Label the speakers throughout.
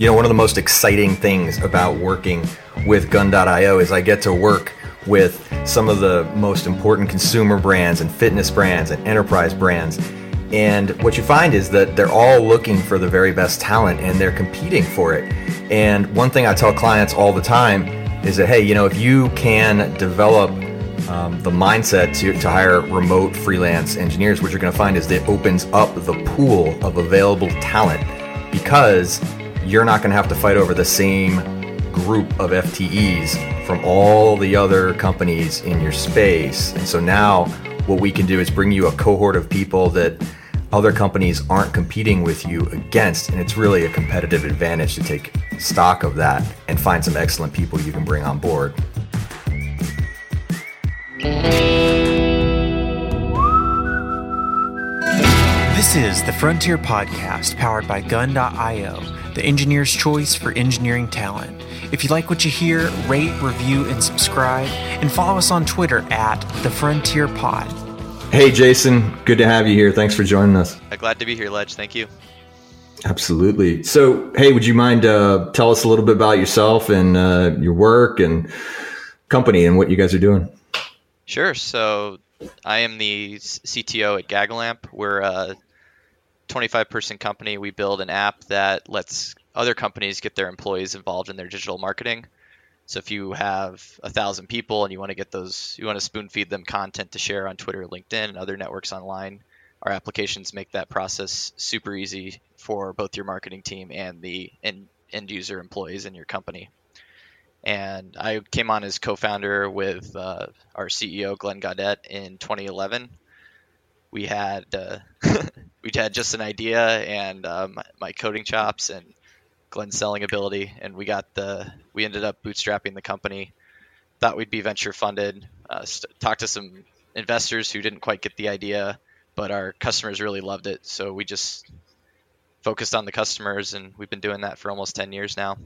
Speaker 1: You know, one of the most exciting things about working with Gun.io is I get to work with some of the most important consumer brands and fitness brands and enterprise brands. And what you find is that they're all looking for the very best talent and they're competing for it. And one thing I tell clients all the time is that, hey, you know, if you can develop um, the mindset to, to hire remote freelance engineers, what you're going to find is that it opens up the pool of available talent because you're not going to have to fight over the same group of FTEs from all the other companies in your space. And so now what we can do is bring you a cohort of people that other companies aren't competing with you against. And it's really a competitive advantage to take stock of that and find some excellent people you can bring on board.
Speaker 2: This is the Frontier Podcast powered by Gun.io, the engineer's choice for engineering talent. If you like what you hear, rate, review, and subscribe, and follow us on Twitter at the Frontier Pod.
Speaker 1: Hey, Jason, good to have you here. Thanks for joining us.
Speaker 3: Uh, glad to be here, Ledge. Thank you.
Speaker 1: Absolutely. So, hey, would you mind uh, tell us a little bit about yourself and uh, your work and company and what you guys are doing?
Speaker 3: Sure. So I am the CTO at GaggleAMP. We're a 25 person company. We build an app that lets other companies get their employees involved in their digital marketing. So if you have a thousand people and you want to get those, you want to spoon feed them content to share on Twitter, LinkedIn, and other networks online, our applications make that process super easy for both your marketing team and the end, end user employees in your company and I came on as co-founder with uh, our CEO Glenn Gaudet in 2011. We had uh, we had just an idea and uh, my, coding chops and Glenn's selling ability, and we got the we ended up bootstrapping the company. Thought we'd be venture funded. Uh, st- talked to some investors who didn't quite get the idea, but our customers really loved it. So we just focused on the customers, and we've been doing that for almost 10 years now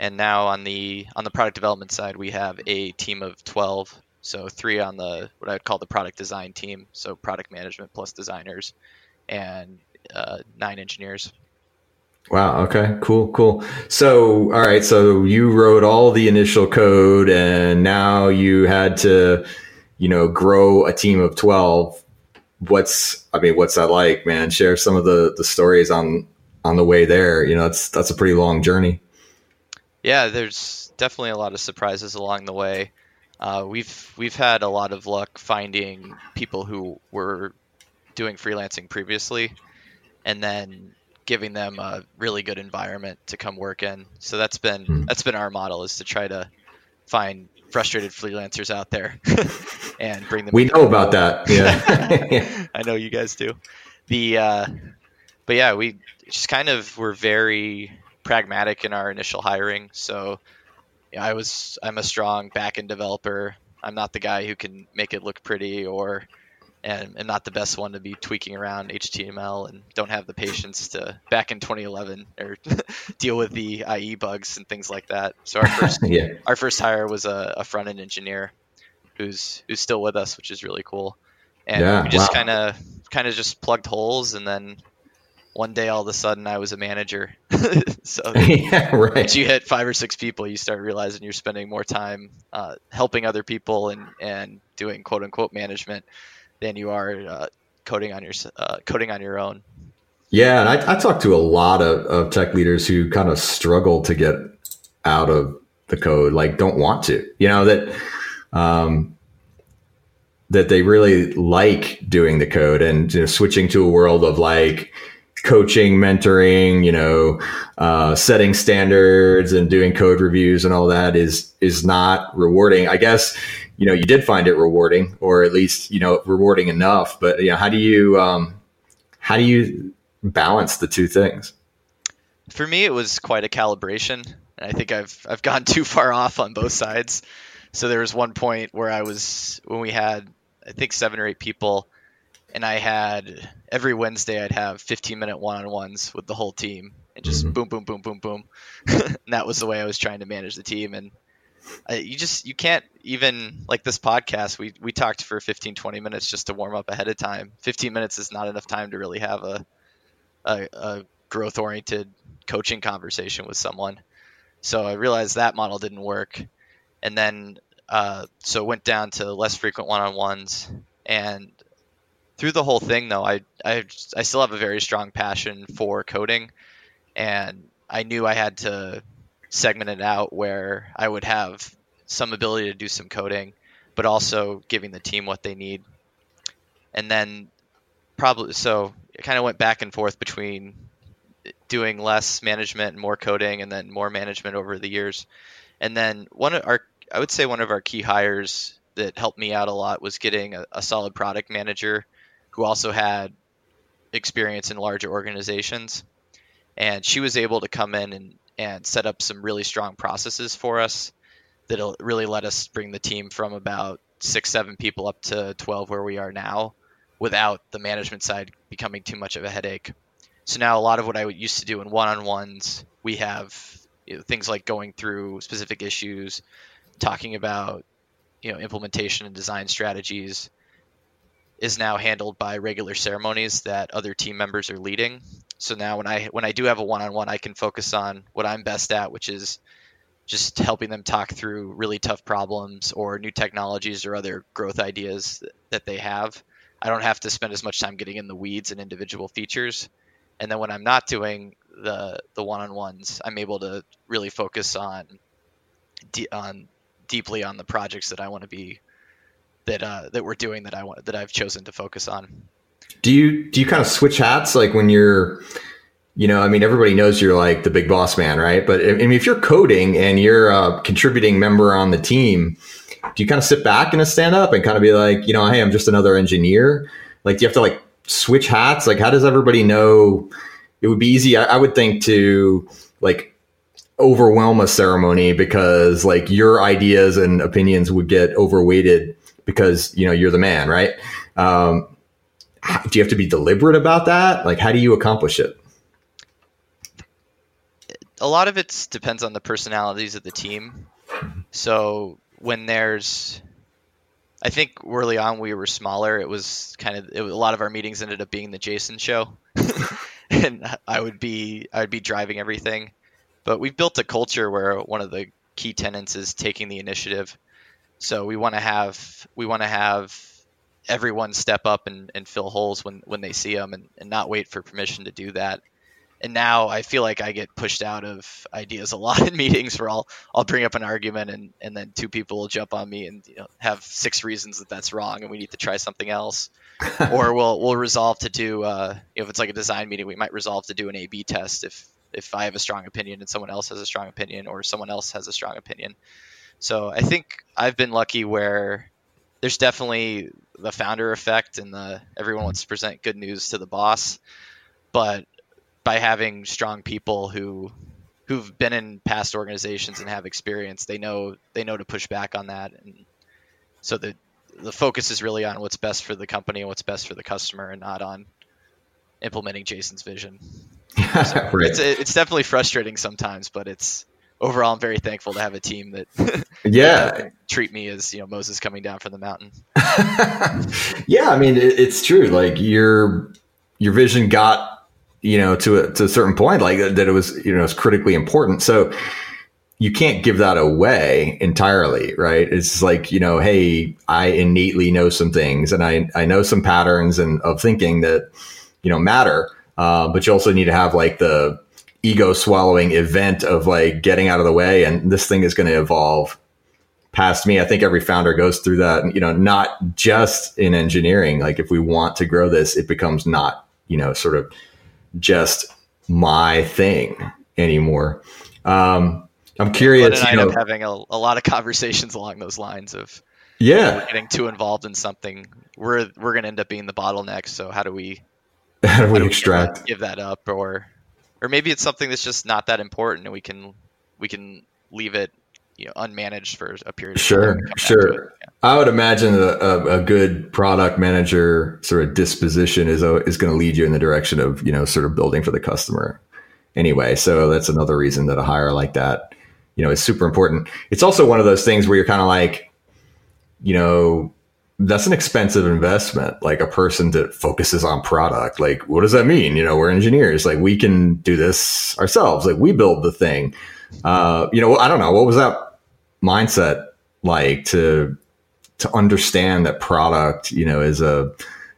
Speaker 3: and now on the on the product development side we have a team of 12 so three on the what i would call the product design team so product management plus designers and uh, nine engineers.
Speaker 1: Wow okay cool cool. So all right so you wrote all the initial code and now you had to you know grow a team of 12 what's i mean what's that like man? Share some of the the stories on on the way there. You know that's that's a pretty long journey.
Speaker 3: Yeah, there's definitely a lot of surprises along the way. Uh, we've we've had a lot of luck finding people who were doing freelancing previously, and then giving them a really good environment to come work in. So that's been hmm. that's been our model is to try to find frustrated freelancers out there and bring them.
Speaker 1: We know about that.
Speaker 3: Yeah, I know you guys do. The uh, but yeah, we just kind of were very pragmatic in our initial hiring. So yeah, I was I'm a strong backend developer. I'm not the guy who can make it look pretty or and am not the best one to be tweaking around HTML and don't have the patience to back in 2011 or deal with the IE bugs and things like that. So our first yeah. our first hire was a, a front end engineer who's who's still with us, which is really cool. And yeah, we just kind of kind of just plugged holes and then one day all of a sudden I was a manager. so yeah, right. once you hit five or six people, you start realizing you're spending more time uh, helping other people and, and doing quote unquote management than you are uh, coding on your uh, coding on your own.
Speaker 1: Yeah, and I, I talk to a lot of, of tech leaders who kind of struggle to get out of the code, like don't want to. You know that um, that they really like doing the code and you know, switching to a world of like coaching, mentoring, you know, uh, setting standards and doing code reviews and all that is is not rewarding. I guess you know you did find it rewarding, or at least you know rewarding enough. But you know, how do you um, how do you balance the two things?
Speaker 3: For me, it was quite a calibration, and I think I've I've gone too far off on both sides. So there was one point where I was when we had I think seven or eight people and I had every Wednesday I'd have 15 minute one on ones with the whole team and just mm-hmm. boom, boom, boom, boom, boom. and that was the way I was trying to manage the team. And You just you can't even like this podcast. We we talked for 15, 20 minutes just to warm up ahead of time. 15 minutes is not enough time to really have a a, a growth oriented coaching conversation with someone. So I realized that model didn't work. And then, uh, so went down to less frequent one on ones. And through the whole thing, though, I, I, I still have a very strong passion for coding. And I knew I had to segment it out where I would have some ability to do some coding, but also giving the team what they need. And then probably so it kind of went back and forth between doing less management and more coding and then more management over the years. And then one of our I would say one of our key hires that helped me out a lot was getting a, a solid product manager who also had experience in larger organizations. And she was able to come in and, and set up some really strong processes for us that'll really let us bring the team from about six, seven people up to 12 where we are now without the management side becoming too much of a headache. So now a lot of what I used to do in one-on-ones, we have you know, things like going through specific issues, talking about you know implementation and design strategies is now handled by regular ceremonies that other team members are leading. So now when I when I do have a one-on-one, I can focus on what I'm best at, which is just helping them talk through really tough problems or new technologies or other growth ideas that they have. I don't have to spend as much time getting in the weeds and individual features. And then when I'm not doing the the one-on-ones, I'm able to really focus on on deeply on the projects that I want to be that uh, that we're doing that I want that I've chosen to focus on.
Speaker 1: Do you do you kind of switch hats like when you're you know, I mean, everybody knows you're like the big boss man, right? But I mean, if you're coding and you're a contributing member on the team, do you kind of sit back in a stand up and kind of be like, you know, hey, I'm just another engineer? Like, do you have to like switch hats? Like, how does everybody know? It would be easy, I, I would think, to like overwhelm a ceremony because like your ideas and opinions would get overweighted because you know you're the man, right? Um, do you have to be deliberate about that? Like, how do you accomplish it?
Speaker 3: A lot of it depends on the personalities of the team. So when there's, I think early on we were smaller. It was kind of it, a lot of our meetings ended up being the Jason show, and I would be I would be driving everything. But we've built a culture where one of the key tenants is taking the initiative. So we want to have we want to have everyone step up and, and fill holes when, when they see them and, and not wait for permission to do that. And now I feel like I get pushed out of ideas a lot in meetings where I'll I'll bring up an argument and, and then two people will jump on me and you know, have six reasons that that's wrong and we need to try something else. or we'll we'll resolve to do uh, if it's like a design meeting, we might resolve to do an A/B test if if I have a strong opinion and someone else has a strong opinion or someone else has a strong opinion. So I think I've been lucky where there's definitely the founder effect and the everyone wants to present good news to the boss, but by having strong people who who've been in past organizations and have experience, they know they know to push back on that, and so the the focus is really on what's best for the company and what's best for the customer, and not on implementing Jason's vision. So right. it's it's definitely frustrating sometimes, but it's overall I'm very thankful to have a team that
Speaker 1: yeah
Speaker 3: treat me as you know Moses coming down from the mountain.
Speaker 1: yeah, I mean it, it's true. Like your your vision got you know to a, to a certain point, like that it was you know it's critically important. So you can't give that away entirely, right? It's like, you know, hey, I innately know some things and I, I know some patterns and of thinking that, you know, matter. Uh, but you also need to have like the ego swallowing event of like getting out of the way and this thing is going to evolve past me. I think every founder goes through that, you know, not just in engineering. Like if we want to grow this, it becomes not, you know, sort of just my thing anymore. Um, I'm curious.
Speaker 3: and I know, having a, a, lot of conversations along those lines of
Speaker 1: yeah,
Speaker 3: you know, getting too involved in something. We're we're going to end up being the bottleneck. So how do we
Speaker 1: how do we, how do we extract
Speaker 3: give that, give that up or or maybe it's something that's just not that important and we can we can leave it you know unmanaged for a period of
Speaker 1: sure
Speaker 3: time
Speaker 1: sure. yeah. i would imagine a, a, a, good product manager sort of disposition is a, is going to lead you in the direction of you know sort of building for the customer. Anyway so that's another reason that a hire like that you know is super important. It's also one of those things where you're kind of like you know that's an expensive investment. Like a person that focuses on product. Like, what does that mean? You know, we're engineers. Like, we can do this ourselves. Like, we build the thing. Uh, you know, I don't know. What was that mindset like to to understand that product? You know, is a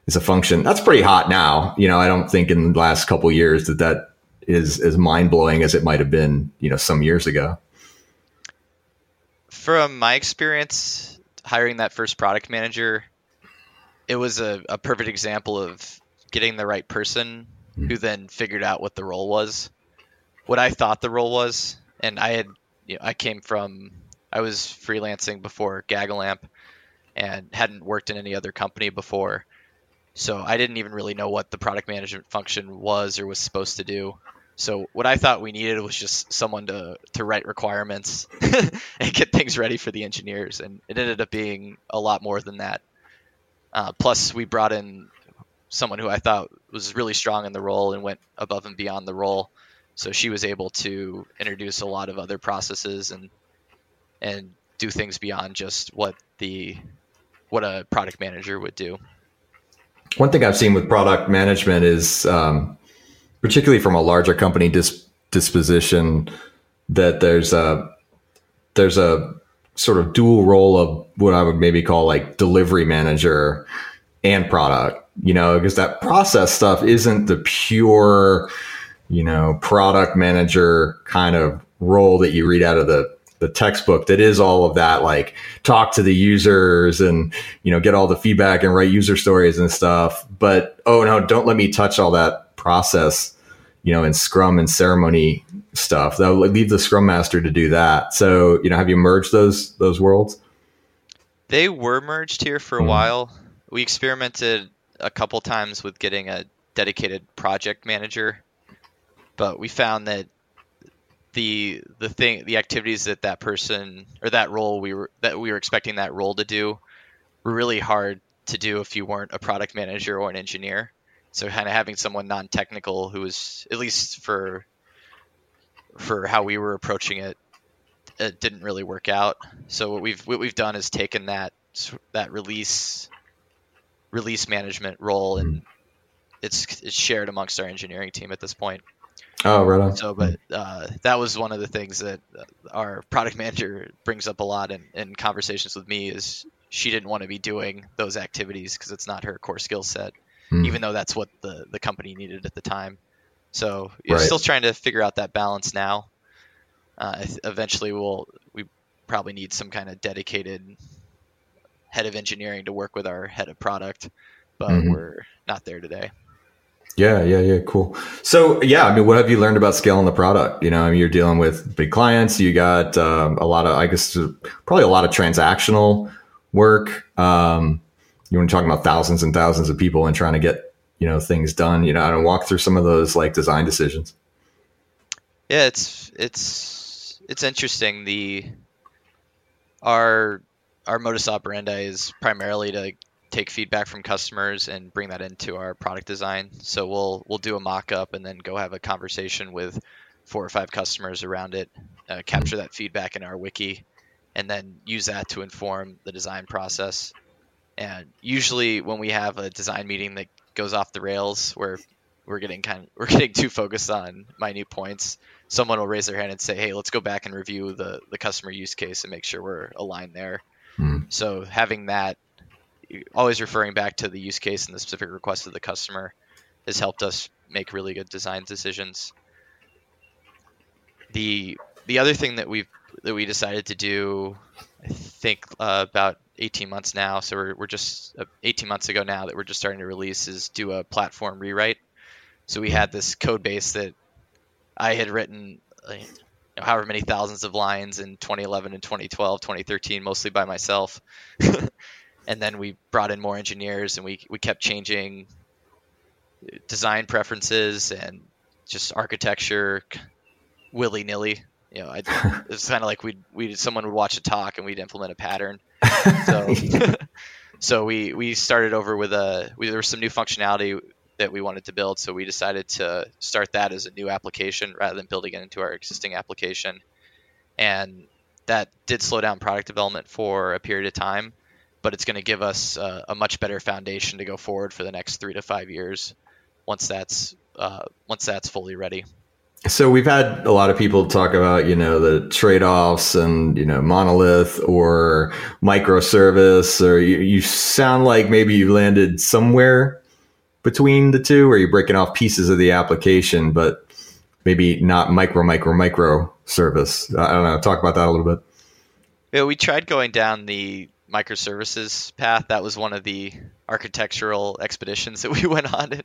Speaker 1: is a function that's pretty hot now. You know, I don't think in the last couple years that that is as mind blowing as it might have been. You know, some years ago.
Speaker 3: From my experience, hiring that first product manager, it was a, a perfect example of getting the right person hmm. who then figured out what the role was, what I thought the role was, and I had, you know, I came from, I was freelancing before GaggleAMP, and hadn't worked in any other company before, so I didn't even really know what the product management function was or was supposed to do. So what I thought we needed was just someone to to write requirements and get things ready for the engineers, and it ended up being a lot more than that. Uh, plus, we brought in someone who I thought was really strong in the role and went above and beyond the role. So she was able to introduce a lot of other processes and and do things beyond just what the what a product manager would do.
Speaker 1: One thing I've seen with product management is um, particularly from a larger company dis- disposition, that there's a there's a sort of dual role of what I would maybe call like delivery manager and product. You know, because that process stuff isn't the pure, you know, product manager kind of role that you read out of the the textbook that is all of that like talk to the users and you know get all the feedback and write user stories and stuff but oh no don't let me touch all that process you know, in Scrum and ceremony stuff. That would leave the Scrum Master to do that. So, you know, have you merged those those worlds?
Speaker 3: They were merged here for a mm-hmm. while. We experimented a couple times with getting a dedicated project manager, but we found that the the thing the activities that that person or that role we were that we were expecting that role to do were really hard to do if you weren't a product manager or an engineer. So kind of having someone non-technical who was at least for for how we were approaching it, it didn't really work out. So what we've what we've done is taken that that release release management role and it's it's shared amongst our engineering team at this point.
Speaker 1: Oh, right on.
Speaker 3: So, but uh, that was one of the things that our product manager brings up a lot in, in conversations with me is she didn't want to be doing those activities because it's not her core skill set mm. even though that's what the, the company needed at the time. So you're right. still trying to figure out that balance now. Uh, eventually, we'll we probably need some kind of dedicated head of engineering to work with our head of product, but mm-hmm. we're not there today.
Speaker 1: Yeah, yeah, yeah, cool. So, yeah, I mean, what have you learned about scaling the product? You know, I mean, you're dealing with big clients. You got um, a lot of, I guess, probably a lot of transactional work. Um, you want to talk about thousands and thousands of people and trying to get you know things done you know and walk through some of those like design decisions.
Speaker 3: Yeah it's it's it's interesting. The our our modus operandi is primarily to take feedback from customers and bring that into our product design. So we'll we'll do a mock-up and then go have a conversation with four or five customers around it uh, capture that feedback in our wiki and then use that to inform the design process and usually when we have a design meeting that goes off the rails where we're getting kind of, we're getting too focused on minute points, someone will raise their hand and say, "Hey, let's go back and review the the customer use case and make sure we're aligned there." Mm. So having that always referring back to the use case and the specific request of the customer has helped us make really good design decisions. The the other thing that we that we decided to do, I think uh, about 18 months now. So we're, we're just uh, 18 months ago now that we're just starting to release is do a platform rewrite. So we had this code base that I had written you know, however many thousands of lines in 2011 and 2012, 2013, mostly by myself. and then we brought in more engineers and we, we kept changing design preferences and just architecture willy nilly. You know, I, it's kind of like we we someone would watch a talk and we'd implement a pattern. So, so we we started over with a we, there was some new functionality that we wanted to build, so we decided to start that as a new application rather than building it into our existing application, and that did slow down product development for a period of time. but it's going to give us uh, a much better foundation to go forward for the next three to five years once that's uh, once that's fully ready.
Speaker 1: So we've had a lot of people talk about, you know, the trade-offs and, you know, monolith or microservice, or you, you sound like maybe you landed somewhere between the two, or you're breaking off pieces of the application, but maybe not micro, micro, micro service. I don't know. Talk about that a little bit.
Speaker 3: Yeah, we tried going down the microservices path. That was one of the architectural expeditions that we went on,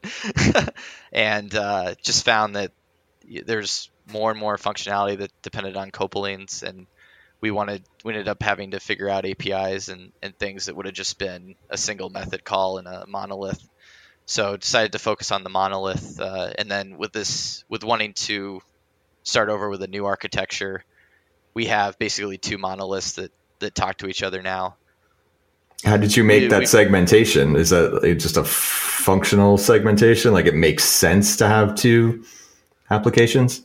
Speaker 3: and uh, just found that there's more and more functionality that depended on copalines, and we wanted we ended up having to figure out APIs and, and things that would have just been a single method call in a monolith. So decided to focus on the monolith, uh, and then with this with wanting to start over with a new architecture, we have basically two monoliths that that talk to each other now.
Speaker 1: How did you make we, that we, segmentation? Is that just a functional segmentation? Like it makes sense to have two applications?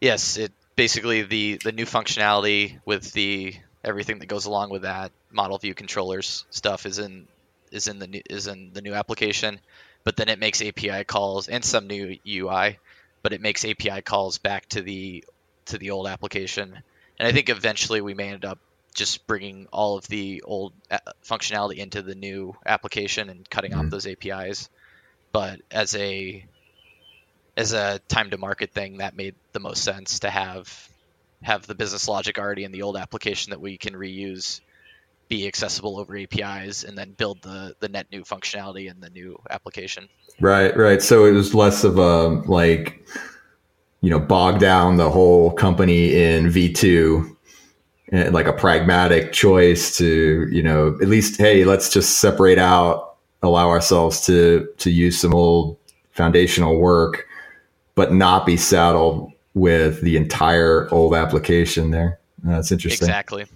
Speaker 3: Yes, it basically the the new functionality with the everything that goes along with that model view controllers stuff is in is in the new, is in the new application, but then it makes API calls and some new UI, but it makes API calls back to the to the old application. And I think eventually we may end up just bringing all of the old uh, functionality into the new application and cutting mm-hmm. off those APIs. But as a as a time to market thing, that made the most sense to have have the business logic already in the old application that we can reuse be accessible over APIs and then build the the net new functionality in the new application.
Speaker 1: Right, right. So it was less of a like you know bog down the whole company in V2 and eh, like a pragmatic choice to you know at least hey let's just separate out allow ourselves to to use some old foundational work but not be saddled with the entire old application there. That's interesting.
Speaker 3: Exactly.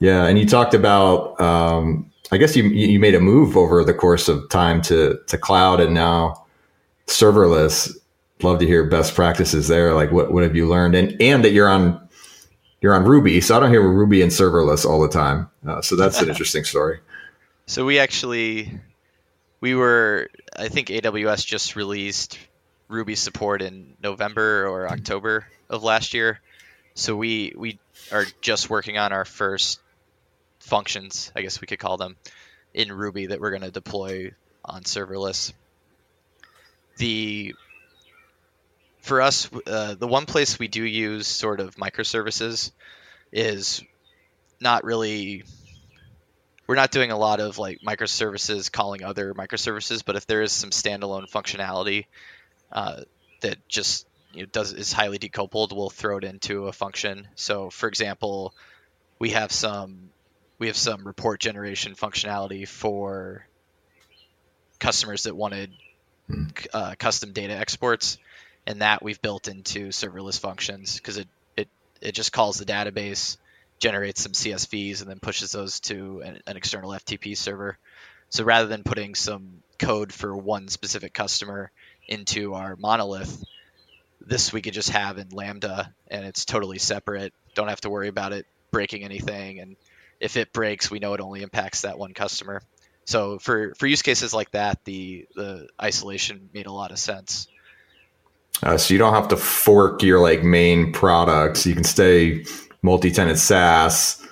Speaker 1: Yeah, and you talked about. Um, I guess you you made a move over the course of time to to cloud and now serverless. Love to hear best practices there. Like what what have you learned? And and that you're on you're on Ruby, so I don't hear Ruby and serverless all the time. Uh, so that's an interesting story.
Speaker 3: So we actually we were I think AWS just released Ruby support in November or October of last year. So we we are just working on our first functions, I guess we could call them, in Ruby that we're going to deploy on serverless. The for us, uh, the one place we do use sort of microservices is not really. We're not doing a lot of like microservices calling other microservices, but if there is some standalone functionality uh, that just you know, does is highly decoupled, we'll throw it into a function. So, for example, we have some we have some report generation functionality for customers that wanted hmm. uh, custom data exports, and that we've built into serverless functions because it, it it just calls the database, generates some CSVs, and then pushes those to an, an external FTP server. So rather than putting some code for one specific customer, into our monolith, this we could just have in Lambda and it's totally separate. Don't have to worry about it breaking anything. And if it breaks, we know it only impacts that one customer. So for, for use cases like that, the, the isolation made a lot of sense.
Speaker 1: Uh, so you don't have to fork your like main products. You can stay multi-tenant SaaS,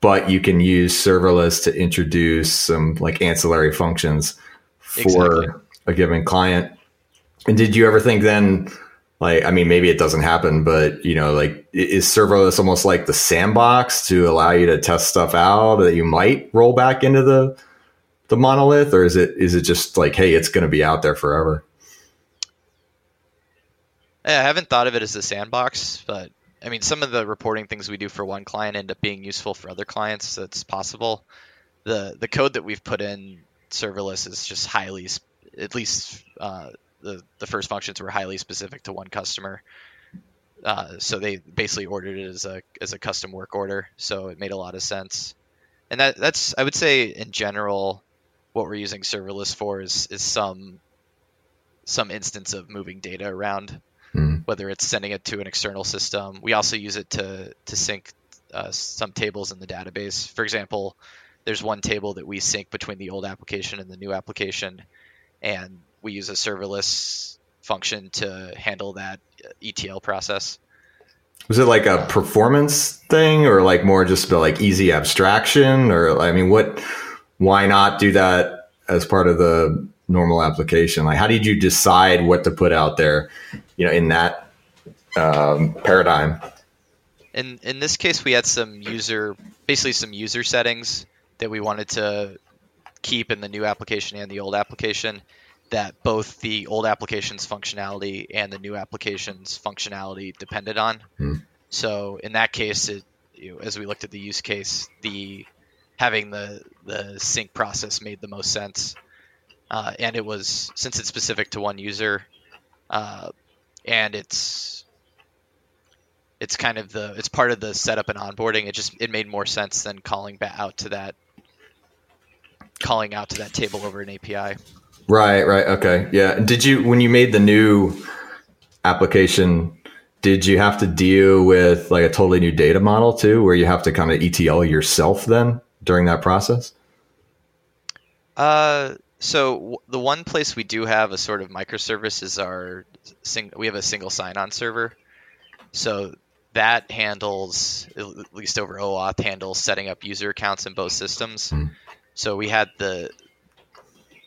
Speaker 1: but you can use serverless to introduce some like ancillary functions for exactly. a given client. And did you ever think then, like, I mean, maybe it doesn't happen, but you know, like, is serverless almost like the sandbox to allow you to test stuff out that you might roll back into the the monolith, or is it is it just like, hey, it's going to be out there forever?
Speaker 3: Yeah, I haven't thought of it as a sandbox, but I mean, some of the reporting things we do for one client end up being useful for other clients. That's possible. the The code that we've put in serverless is just highly, at least uh, the the first functions were highly specific to one customer. Uh, so they basically ordered it as a as a custom work order. So it made a lot of sense. And that that's I would say in general, what we're using serverless for is is some some instance of moving data around, mm. whether it's sending it to an external system. We also use it to to sync uh, some tables in the database. For example, there's one table that we sync between the old application and the new application, and we use a serverless function to handle that ETL process.
Speaker 1: Was it like a performance thing, or like more just like easy abstraction, or I mean, what? Why not do that as part of the normal application? Like, how did you decide what to put out there? You know, in that um, paradigm.
Speaker 3: In in this case, we had some user, basically some user settings that we wanted to keep in the new application and the old application that both the old application's functionality and the new application's functionality depended on.
Speaker 1: Hmm.
Speaker 3: So in that case, it, you know, as we looked at the use case, the having the the sync process made the most sense, uh, and it was since it's specific to one user, uh, and it's it's kind of the it's part of the setup and onboarding. It just it made more sense than calling back out to that calling out to that table over an API.
Speaker 1: Right, right. Okay. Yeah. Did you when you made the new application, did you have to deal with like a totally new data model too where you have to kind of ETL yourself then during that process?
Speaker 3: Uh so w- the one place we do have a sort of microservice is our sing- we have a single sign-on server. So that handles at least over OAuth handles setting up user accounts in both systems.
Speaker 1: Hmm.
Speaker 3: So we had the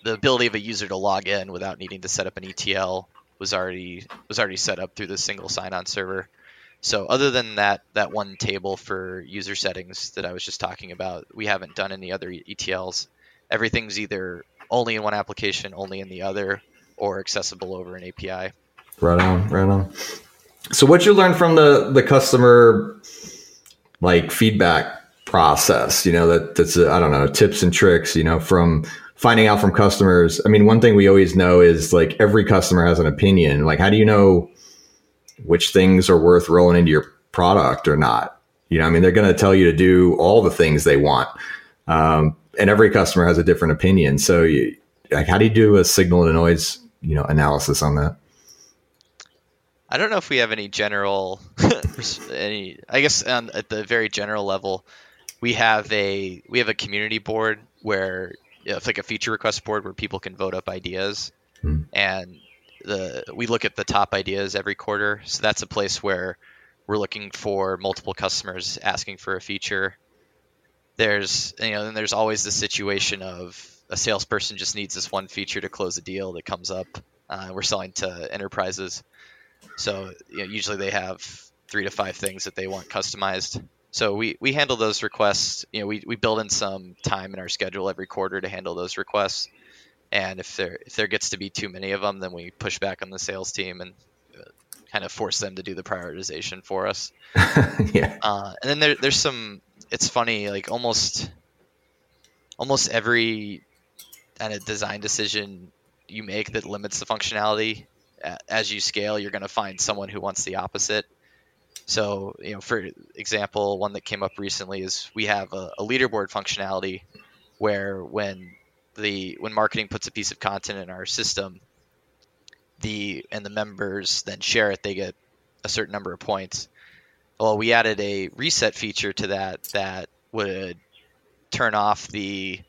Speaker 3: the ability of a user to log in without needing to set up an ETL was already was already set up through the single sign-on server. So other than that that one table for user settings that I was just talking about, we haven't done any other ETLs. Everything's either only in one application, only in the other, or accessible over an API.
Speaker 1: Right on, right on. So what you learned from the the customer like feedback process, you know, that that's I don't know, tips and tricks, you know, from finding out from customers. I mean, one thing we always know is like every customer has an opinion. Like how do you know which things are worth rolling into your product or not? You know, I mean, they're going to tell you to do all the things they want. Um, and every customer has a different opinion. So you, like how do you do a signal to noise, you know, analysis on that?
Speaker 3: I don't know if we have any general, any. I guess on, at the very general level, we have a we have a community board where it's like a feature request board where people can vote up ideas,
Speaker 1: Hmm.
Speaker 3: and the we look at the top ideas every quarter. So that's a place where we're looking for multiple customers asking for a feature. There's you know, then there's always the situation of a salesperson just needs this one feature to close a deal that comes up. Uh, we're selling to enterprises. So you know, usually they have three to five things that they want customized. So we, we handle those requests. You know, we, we build in some time in our schedule every quarter to handle those requests. And if there if there gets to be too many of them, then we push back on the sales team and uh, kind of force them to do the prioritization for us.
Speaker 1: yeah.
Speaker 3: Uh, and then there, there's some. It's funny, like almost almost every kind of design decision you make that limits the functionality as you scale, you're going to find someone who wants the opposite. So, you know, for example, one that came up recently is we have a, a leaderboard functionality where when the when marketing puts a piece of content in our system, the and the members then share it, they get a certain number of points. Well, we added a reset feature to that that would turn off the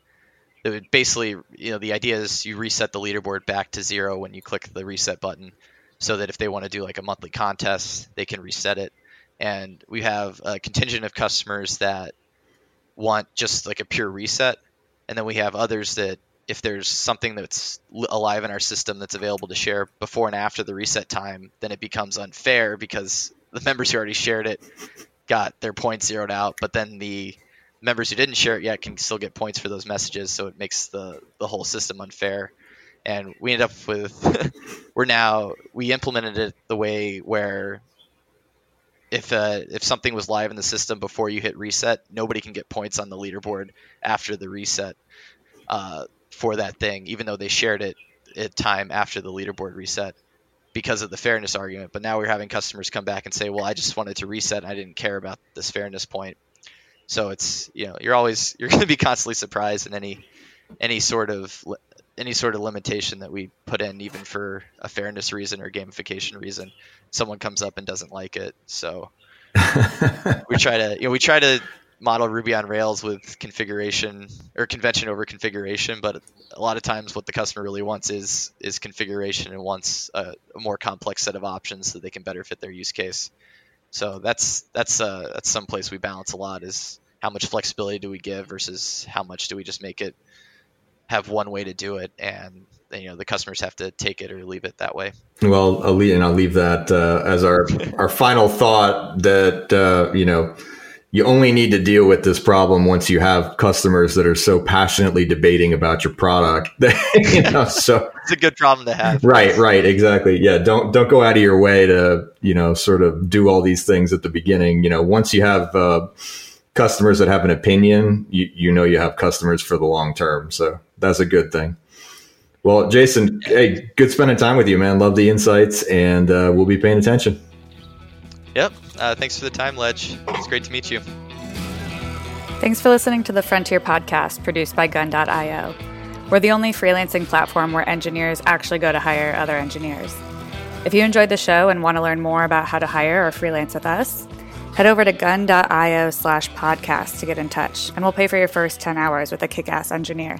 Speaker 3: it would basically you know the idea is you reset the leaderboard back to zero when you click the reset button so that if they want to do like a monthly contest they can reset it. And we have a contingent of customers that want just like a pure reset. And then we have others that if there's something that's alive in our system that's available to share before and after the reset time then it becomes unfair because the members who already shared it got their points zeroed out. But then the members who didn't share it yet can still get points for those messages. So it makes the the whole system unfair and we end up with we're now we implemented it the way where if uh, if something was live in the system before you hit reset nobody can get points on the leaderboard after the reset uh, for that thing even though they shared it at time after the leaderboard reset because of the fairness argument. But now we're having customers come back and say well i just wanted to reset. I didn't care about this fairness point. So it's you know you're always you're going to be constantly surprised in any any sort of any sort of limitation that we put in, even for a fairness reason or gamification reason. Someone comes up and doesn't like it, so we try to you know we try to model Ruby on Rails with configuration or convention over configuration, but a lot of times what the customer really wants is is configuration and wants a, a more complex set of options so they can better fit their use case. So that's that's uh, that's some place we balance a lot is how much flexibility do we give versus how much do we just make it have one way to do it and you know the customers have to take it or leave it that way.
Speaker 1: Well, I'll leave, and I'll leave that uh, as our our final thought that uh, you know you only need to deal with this problem once you have customers that are so passionately debating about your product. you know, so
Speaker 3: it's a good problem to have.
Speaker 1: Right, right, exactly. Yeah, don't don't go out of your way to you know sort of do all these things at the beginning. You know, once you have uh, customers that have an opinion, you you know you have customers for the long term. So that's a good thing. Well, Jason, hey, good spending time with you, man. Love the insights, and uh, we'll be paying attention.
Speaker 3: Yep. Uh, thanks for the time, Ledge. It's great to meet you.
Speaker 4: Thanks for listening to the Frontier podcast produced by Gun.io. We're the only freelancing platform where engineers actually go to hire other engineers. If you enjoyed the show and want to learn more about how to hire or freelance with us, head over to gun.io slash podcast to get in touch, and we'll pay for your first 10 hours with a kick ass engineer.